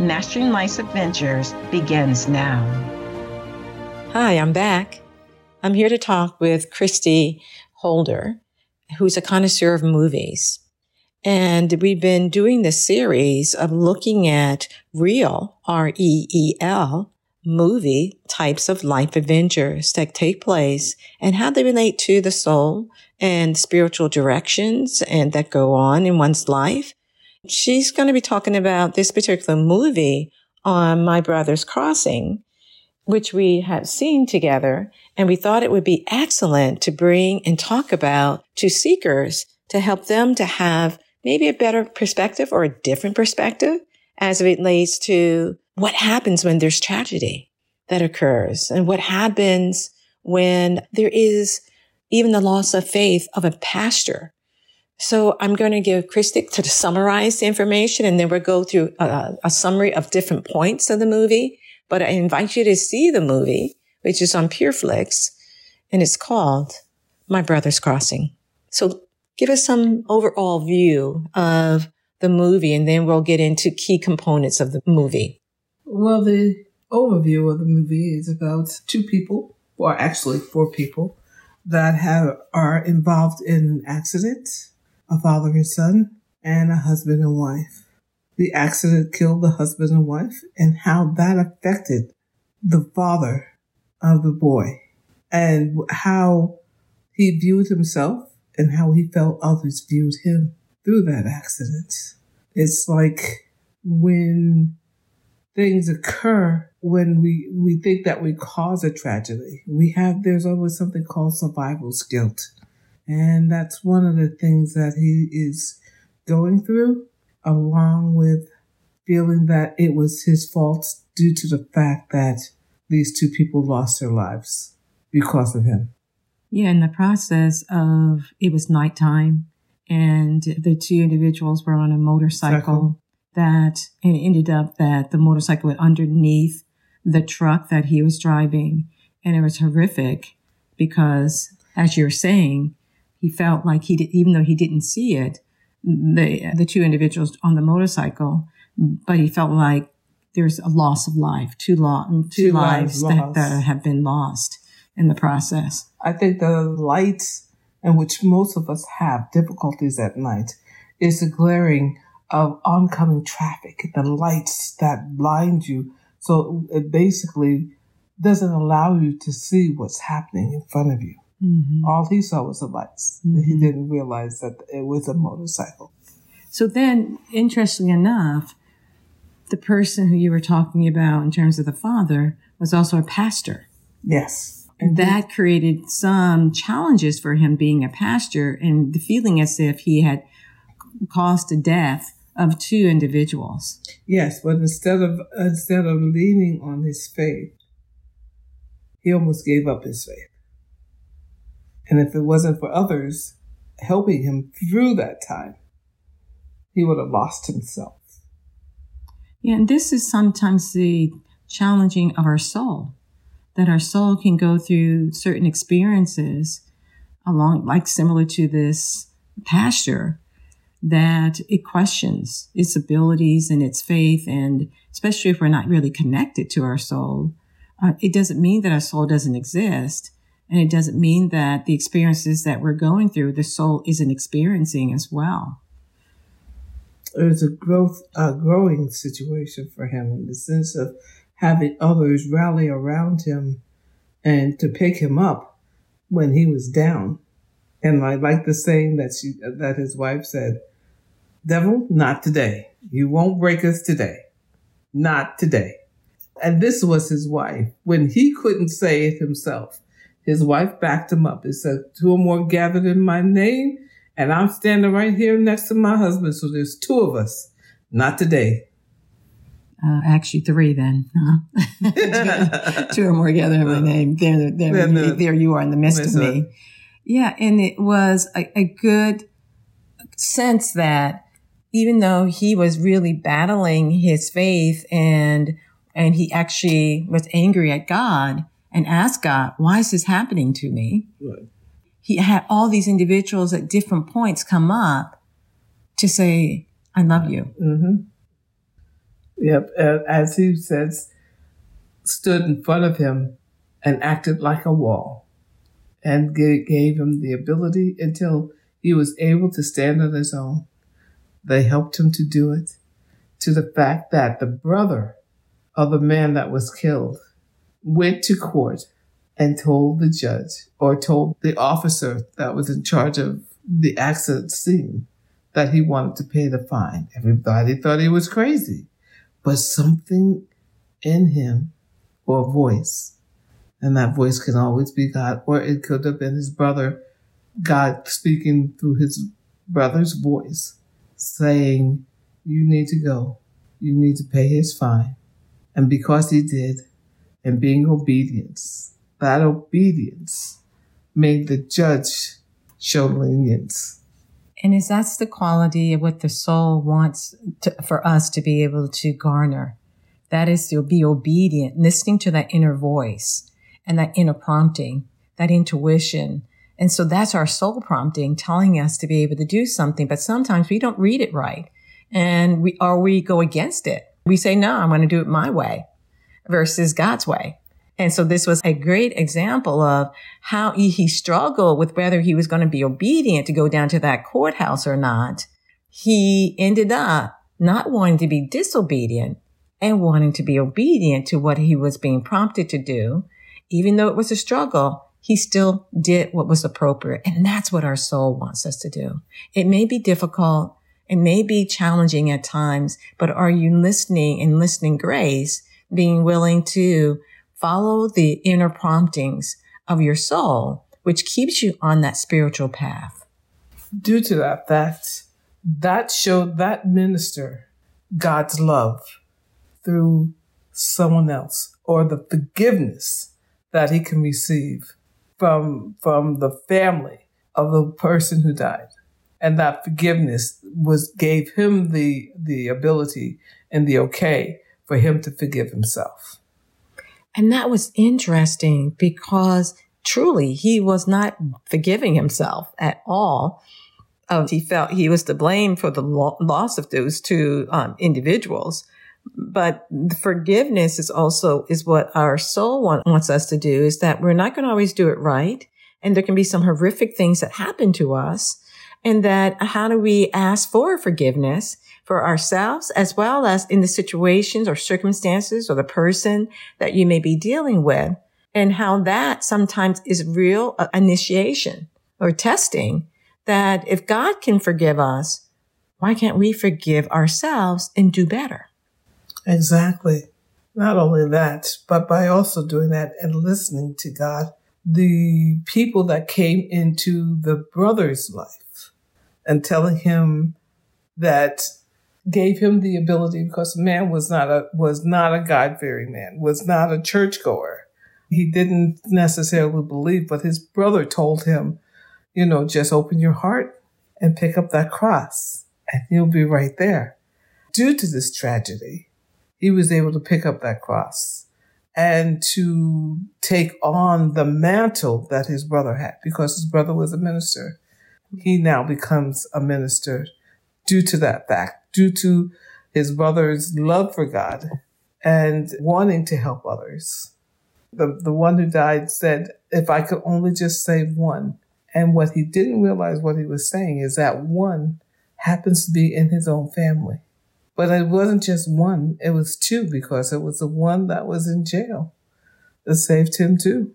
Mastering Life's Adventures begins now. Hi, I'm back. I'm here to talk with Christy Holder, who's a connoisseur of movies. And we've been doing this series of looking at real, R-E-E-L, movie types of life adventures that take place and how they relate to the soul and spiritual directions and that go on in one's life She's going to be talking about this particular movie on My Brother's Crossing, which we have seen together. And we thought it would be excellent to bring and talk about to seekers to help them to have maybe a better perspective or a different perspective as it relates to what happens when there's tragedy that occurs and what happens when there is even the loss of faith of a pastor so I'm going to give Christy to summarize the information and then we'll go through a, a, summary of different points of the movie. But I invite you to see the movie, which is on PureFlix and it's called My Brother's Crossing. So give us some overall view of the movie and then we'll get into key components of the movie. Well, the overview of the movie is about two people, or actually four people that have, are involved in an accident a father and son, and a husband and wife. The accident killed the husband and wife, and how that affected the father of the boy, and how he viewed himself and how he felt others viewed him through that accident. It's like when things occur when we, we think that we cause a tragedy. We have, there's always something called survival's guilt. And that's one of the things that he is going through, along with feeling that it was his fault due to the fact that these two people lost their lives because of him. Yeah, in the process of it was nighttime and the two individuals were on a motorcycle Cycle. that and it ended up that the motorcycle went underneath the truck that he was driving. And it was horrific because as you're saying, he felt like he did, even though he didn't see it, the, the two individuals on the motorcycle, but he felt like there's a loss of life, two, lo- two, two lives, lives that, that have been lost in the process. I think the lights in which most of us have difficulties at night is the glaring of oncoming traffic, the lights that blind you. So it basically doesn't allow you to see what's happening in front of you. Mm-hmm. All he saw was the lights. Mm-hmm. He didn't realize that it was a motorcycle. So then, interestingly enough, the person who you were talking about in terms of the father was also a pastor. Yes. And that created some challenges for him being a pastor and the feeling as if he had caused the death of two individuals. Yes, but instead of instead of leaning on his faith, he almost gave up his faith. And if it wasn't for others helping him through that time, he would have lost himself. Yeah, and this is sometimes the challenging of our soul, that our soul can go through certain experiences along, like similar to this pasture, that it questions its abilities and its faith. And especially if we're not really connected to our soul, uh, it doesn't mean that our soul doesn't exist. And it doesn't mean that the experiences that we're going through, the soul isn't experiencing as well. There's a growth, a growing situation for him in the sense of having others rally around him and to pick him up when he was down. And I like the saying that she, that his wife said, Devil, not today. You won't break us today. Not today. And this was his wife. When he couldn't say it himself, his wife backed him up and said, Two or more gathered in my name, and I'm standing right here next to my husband. So there's two of us. Not today. Uh, actually, three then. Huh? two or more gathered in my name. There, there, there, the, there you are in the midst of me. Yeah, and it was a, a good sense that even though he was really battling his faith and and he actually was angry at God and ask God, "Why is this happening to me?" Right. He had all these individuals at different points come up to say, "I love you." Mm-hmm. Yep, as he says, stood in front of him and acted like a wall, and gave him the ability until he was able to stand on his own. They helped him to do it to the fact that the brother of the man that was killed went to court and told the judge or told the officer that was in charge of the accident scene that he wanted to pay the fine. Everybody thought he was crazy, but something in him or a voice, and that voice can always be God, or it could have been his brother, God speaking through his brother's voice, saying, You need to go. You need to pay his fine. And because he did, and being obedience, that obedience made the judge show lenience. And is that's the quality of what the soul wants to, for us to be able to garner? That is to be obedient, listening to that inner voice and that inner prompting, that intuition. And so that's our soul prompting telling us to be able to do something. But sometimes we don't read it right and we, or we go against it. We say, no, I'm going to do it my way versus God's way. And so this was a great example of how he struggled with whether he was going to be obedient to go down to that courthouse or not. He ended up not wanting to be disobedient and wanting to be obedient to what he was being prompted to do. Even though it was a struggle, he still did what was appropriate. And that's what our soul wants us to do. It may be difficult. It may be challenging at times, but are you listening and listening grace, being willing to follow the inner promptings of your soul, which keeps you on that spiritual path? Due to that fact, that showed that minister God's love through someone else or the forgiveness that he can receive from, from the family of the person who died and that forgiveness was gave him the the ability and the okay for him to forgive himself. And that was interesting because truly he was not forgiving himself at all. Uh, he felt he was to blame for the lo- loss of those two um, individuals. But forgiveness is also is what our soul want, wants us to do. Is that we're not going to always do it right, and there can be some horrific things that happen to us and that how do we ask for forgiveness for ourselves as well as in the situations or circumstances or the person that you may be dealing with and how that sometimes is real uh, initiation or testing that if God can forgive us, why can't we forgive ourselves and do better? Exactly. Not only that, but by also doing that and listening to God, the people that came into the brother's life and telling him that gave him the ability because man was not a was not a God fearing man, was not a churchgoer. He didn't necessarily believe, but his brother told him, you know, just open your heart and pick up that cross and you'll be right there. Due to this tragedy, he was able to pick up that cross and to take on the mantle that his brother had because his brother was a minister he now becomes a minister due to that fact, due to his brother's love for God and wanting to help others. The, the one who died said, if I could only just save one. And what he didn't realize what he was saying is that one happens to be in his own family. But it wasn't just one, it was two because it was the one that was in jail that saved him too.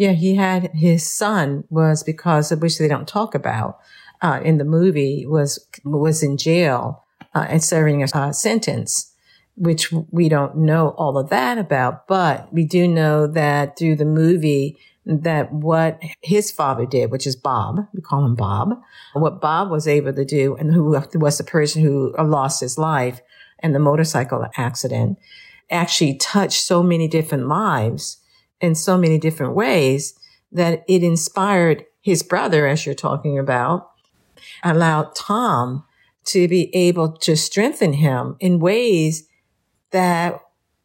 Yeah, he had his son was because of which they don't talk about. uh, in the movie was was in jail uh, and serving a uh, sentence, which we don't know all of that about, but we do know that through the movie that what his father did, which is Bob, we call him Bob, what Bob was able to do, and who was the person who lost his life in the motorcycle accident, actually touched so many different lives in so many different ways that it inspired his brother, as you're talking about, allowed Tom to be able to strengthen him in ways that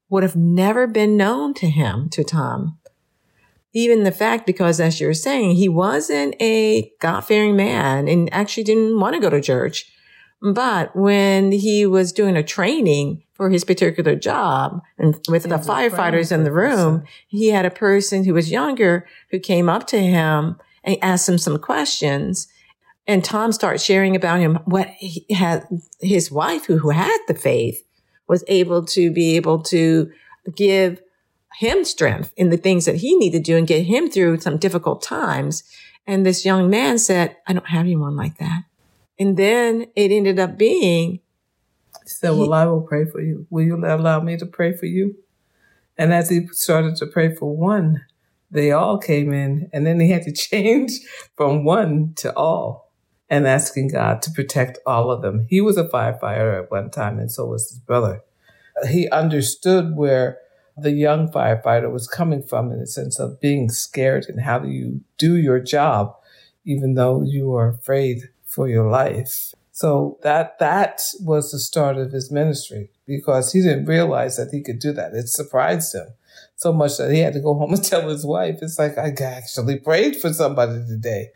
would have never been known to him, to Tom. Even the fact, because as you're saying, he wasn't a God fearing man and actually didn't want to go to church. But when he was doing a training for his particular job and with the firefighters in the room, he had a person who was younger who came up to him and asked him some questions. And Tom started sharing about him, what he had, his wife who, who had the faith was able to be able to give him strength in the things that he needed to do and get him through some difficult times. And this young man said, I don't have anyone like that. And then it ended up being. He said, Well, I will pray for you. Will you allow me to pray for you? And as he started to pray for one, they all came in, and then he had to change from one to all and asking God to protect all of them. He was a firefighter at one time, and so was his brother. He understood where the young firefighter was coming from in the sense of being scared and how do you do your job, even though you are afraid for your life. So that that was the start of his ministry because he didn't realize that he could do that. It surprised him so much that he had to go home and tell his wife, it's like, I actually prayed for somebody today.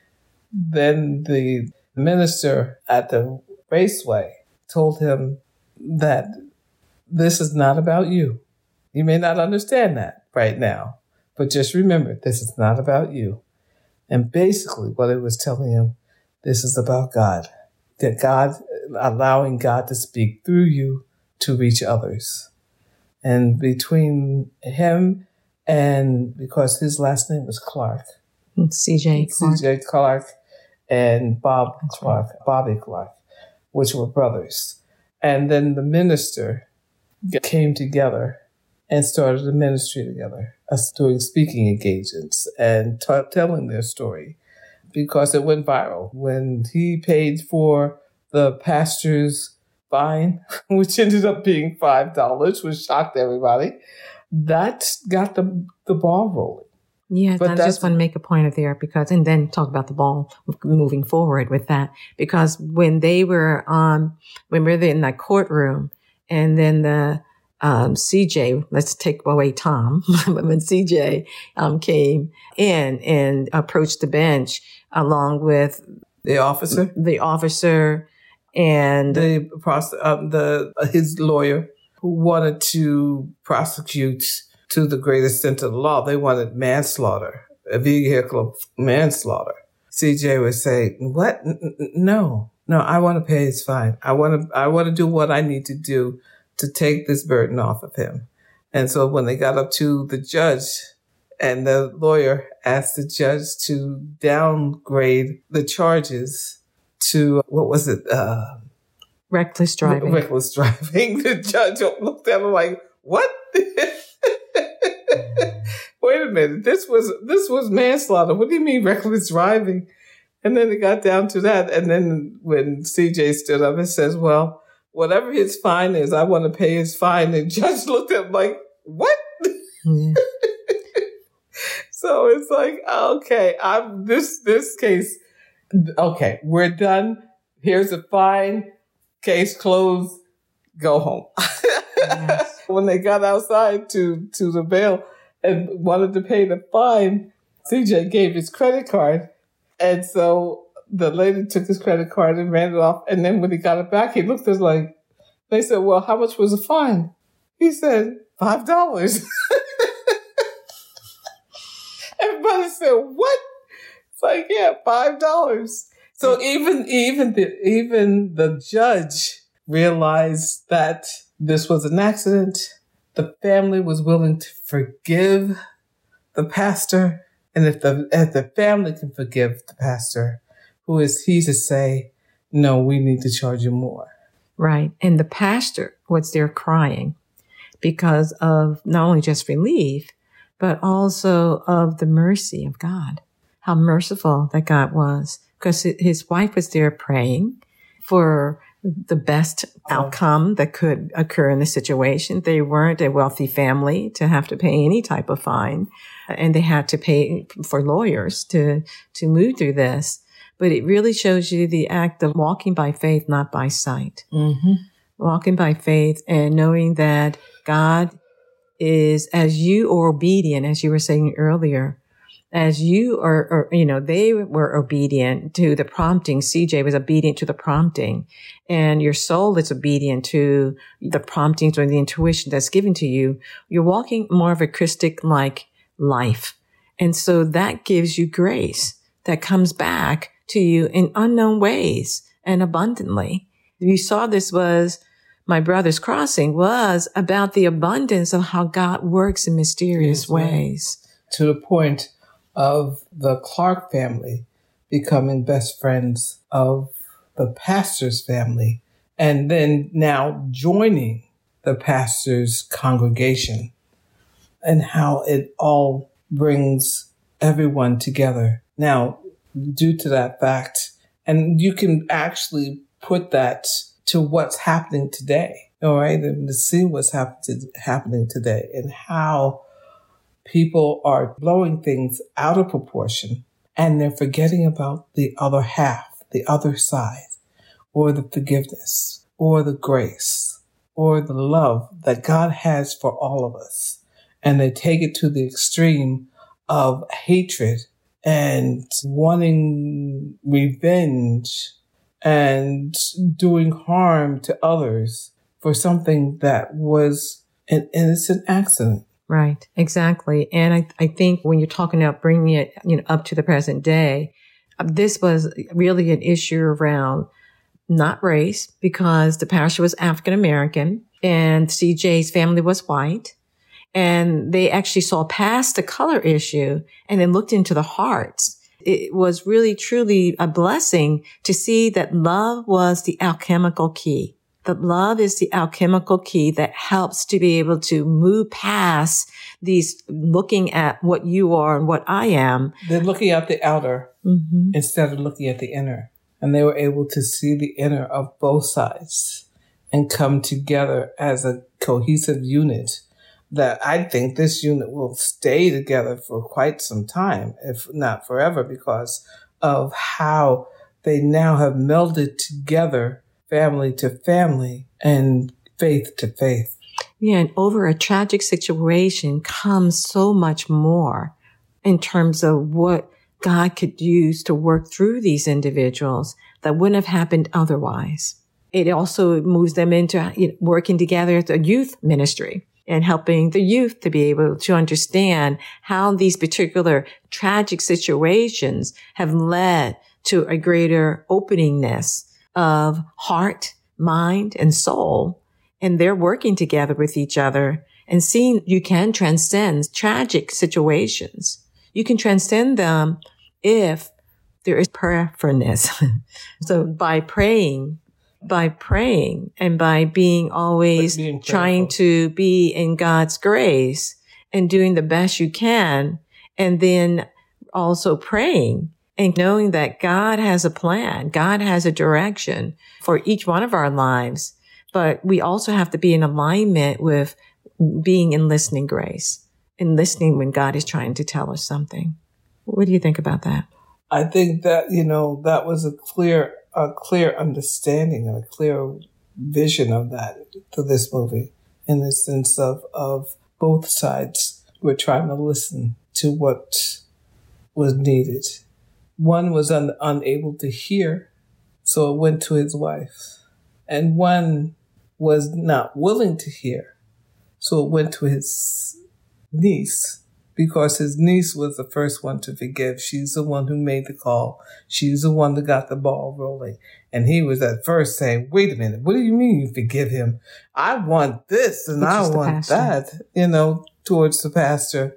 Then the minister at the raceway told him that this is not about you. You may not understand that right now, but just remember, this is not about you. And basically, what it was telling him, this is about God. That God, allowing God to speak through you to reach others. And between him and because his last name was Clark, CJ Clark. CJ Clark and Bob Clark, Bobby Clark, which were brothers. And then the minister came together and started a ministry together, us doing speaking engagements and t- telling their story because it went viral. When he paid for the pastor's fine, which ended up being $5, which shocked everybody, that got the, the ball rolling. Yeah, but I just want to make a point of there because, and then talk about the ball moving forward with that. Because when they were, um, when we were in that courtroom and then the, um, CJ, let's take away Tom, when CJ, um, came in and approached the bench along with the officer, the officer and the, um, the, uh, his lawyer who wanted to prosecute to the greatest extent of the law. They wanted manslaughter, a vehicle manslaughter. CJ would say, "What? No, no. I want to pay his fine. I want to. I want to do what I need to do to take this burden off of him." And so when they got up to the judge, and the lawyer asked the judge to downgrade the charges to what was it? Uh, reckless driving. Reckless driving. The judge looked at him like, "What?" Wait a minute. This was this was manslaughter. What do you mean reckless driving? And then it got down to that. And then when CJ stood up and says, Well, whatever his fine is, I want to pay his fine. And judge looked at him like, What? Yeah. Hmm. so it's like, okay, I'm this this case. Okay, we're done. Here's a fine. Case closed. Go home. yes. when they got outside to to the bail, and wanted to pay the fine, CJ gave his credit card. And so the lady took his credit card and ran it off. And then when he got it back, he looked at like, they said, well, how much was the fine? He said, $5. Everybody said, what? It's like, yeah, $5. So even, even the, even the judge realized that this was an accident the family was willing to forgive the pastor, and if the if the family can forgive the pastor, who is he to say, no, we need to charge you more? Right. And the pastor was there crying because of not only just relief, but also of the mercy of God, how merciful that God was. Because his wife was there praying for the best outcome that could occur in the situation. They weren't a wealthy family to have to pay any type of fine, and they had to pay for lawyers to to move through this. But it really shows you the act of walking by faith, not by sight. Mm-hmm. Walking by faith and knowing that God is, as you are obedient, as you were saying earlier, as you are, or, you know, they were obedient to the prompting. CJ was obedient to the prompting and your soul is obedient to the promptings or the intuition that's given to you. You're walking more of a Christic like life. And so that gives you grace that comes back to you in unknown ways and abundantly. You saw this was my brother's crossing was about the abundance of how God works in mysterious yes, ways. To the point of the Clark family becoming best friends of the pastor's family and then now joining the pastor's congregation and how it all brings everyone together. Now, due to that fact, and you can actually put that to what's happening today, all right, and to see what's happening today and how people are blowing things out of proportion and they're forgetting about the other half, the other side, or the forgiveness, or the grace, or the love that God has for all of us. And they take it to the extreme of hatred and wanting revenge and doing harm to others for something that was an innocent accident. Right, exactly. And I, I think when you're talking about bringing it, you know, up to the present day, uh, this was really an issue around not race because the pastor was African American and CJ's family was white. And they actually saw past the color issue and then looked into the hearts. It was really truly a blessing to see that love was the alchemical key That love is the alchemical key that helps to be able to move past these looking at what you are and what I am. They're looking at the outer mm-hmm. instead of looking at the inner. And they were able to see the inner of both sides and come together as a cohesive unit that I think this unit will stay together for quite some time, if not forever, because of how they now have melded together family to family and faith to faith. Yeah, and over a tragic situation comes so much more in terms of what God could use to work through these individuals that wouldn't have happened otherwise. It also moves them into working together at the youth ministry and helping the youth to be able to understand how these particular tragic situations have led to a greater openingness of heart, mind, and soul. And they're working together with each other and seeing you can transcend tragic situations. You can transcend them if there is prayerfulness. so by praying, by praying and by being always being trying to be in God's grace and doing the best you can and then also praying and knowing that God has a plan, God has a direction for each one of our lives. But we also have to be in alignment with being in listening grace and listening when God is trying to tell us something. What do you think about that? I think that, you know, that was a clear, a clear understanding and a clear vision of that to this movie in the sense of, of both sides were trying to listen to what was needed one was un- unable to hear, so it went to his wife. And one was not willing to hear, so it went to his niece because his niece was the first one to forgive. She's the one who made the call. She's the one that got the ball rolling. And he was at first saying, wait a minute, what do you mean you forgive him? I want this and Which I want that, you know, towards the pastor.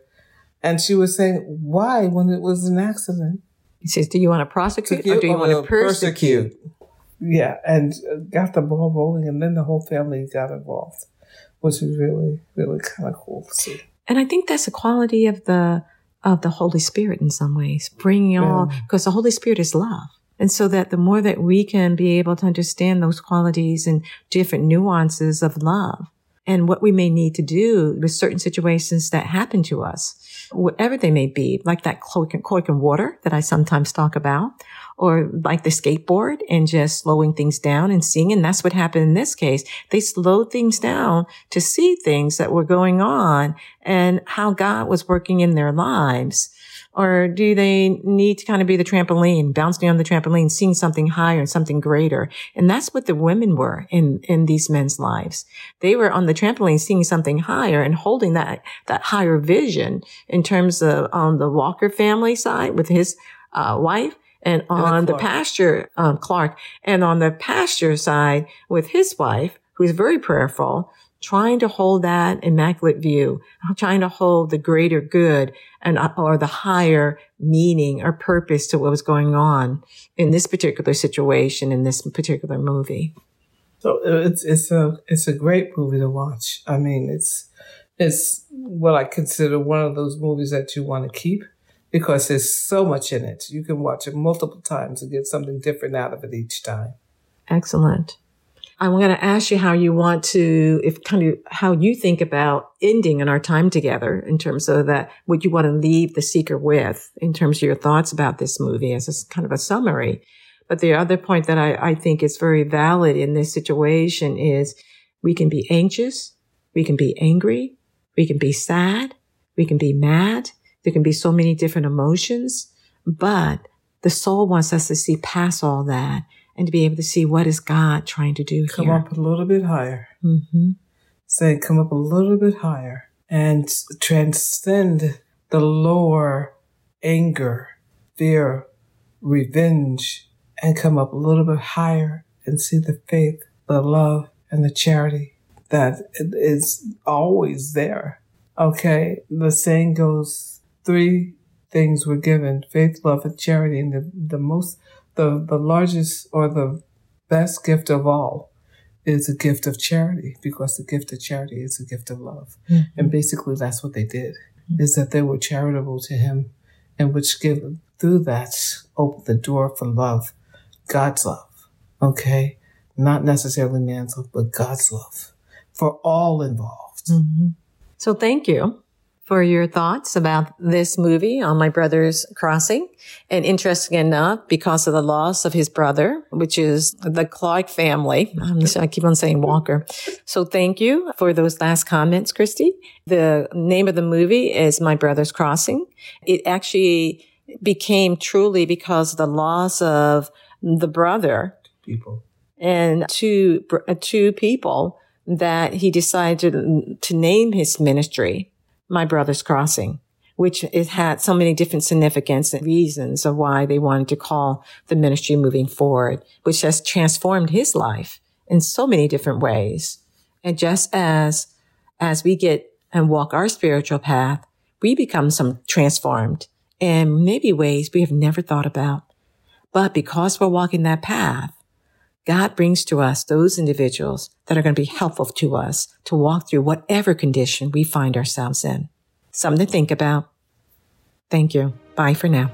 And she was saying, why when it was an accident? He says, "Do you want to prosecute or do you want to persecute?" persecute? Yeah, and got the ball rolling, and then the whole family got involved, which was really, really kind of cool to see. And I think that's a quality of the of the Holy Spirit in some ways, bringing all because the Holy Spirit is love. And so that the more that we can be able to understand those qualities and different nuances of love and what we may need to do with certain situations that happen to us, whatever they may be, like that cloak and, cloak and water that I sometimes talk about, or like the skateboard and just slowing things down and seeing. And that's what happened in this case. They slowed things down to see things that were going on and how God was working in their lives. Or do they need to kind of be the trampoline, bouncing on the trampoline, seeing something higher and something greater? And that's what the women were in, in these men's lives. They were on the trampoline, seeing something higher and holding that, that higher vision in terms of on the Walker family side with his uh, wife and on the pasture, um, Clark, and on the pasture side with his wife, who's very prayerful, trying to hold that immaculate view, trying to hold the greater good and uh, or the higher meaning or purpose to what was going on in this particular situation in this particular movie. So it's it's a it's a great movie to watch. I mean, it's it's what I consider one of those movies that you want to keep because there's so much in it. You can watch it multiple times and get something different out of it each time. Excellent. I'm going to ask you how you want to, if kind of how you think about ending in our time together in terms of that, what you want to leave the seeker with in terms of your thoughts about this movie as a kind of a summary. But the other point that I, I think is very valid in this situation is we can be anxious. We can be angry. We can be sad. We can be mad. There can be so many different emotions, but the soul wants us to see past all that and to be able to see what is God trying to do come here. up a little bit higher. Mm-hmm. Say, come up a little bit higher and transcend the lower anger, fear, revenge, and come up a little bit higher and see the faith, the love, and the charity that is always there. Okay, the saying goes three things were given faith, love, and charity. And the, the most, the, the largest or the best gift of all is a gift of charity because the gift of charity is a gift of love. Mm-hmm. And basically, that's what they did mm-hmm. is that they were charitable to him and which give through that open the door for love, God's love. Okay. Not necessarily man's love, but God's love for all involved. Mm-hmm. So thank you for your thoughts about this movie on my brother's crossing. And interesting enough, because of the loss of his brother, which is the Clark family, I keep on saying Walker. So thank you for those last comments, Christy. The name of the movie is My Brother's Crossing. It actually became truly because of the loss of the brother. People. And two, uh, two people that he decided to, to name his ministry my brother's crossing, which it had so many different significance and reasons of why they wanted to call the ministry moving forward, which has transformed his life in so many different ways. And just as, as we get and walk our spiritual path, we become some transformed in maybe ways we have never thought about. But because we're walking that path, God brings to us those individuals that are going to be helpful to us to walk through whatever condition we find ourselves in. Something to think about. Thank you. Bye for now.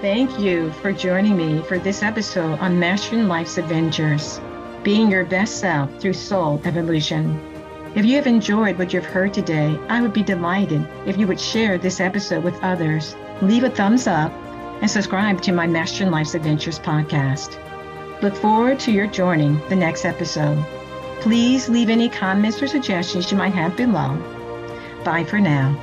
Thank you for joining me for this episode on Mastering Life's Adventures, being your best self through soul evolution. If you have enjoyed what you've heard today, I would be delighted if you would share this episode with others, leave a thumbs up, and subscribe to my Mastering Life's Adventures podcast. Look forward to your joining the next episode. Please leave any comments or suggestions you might have below. Bye for now.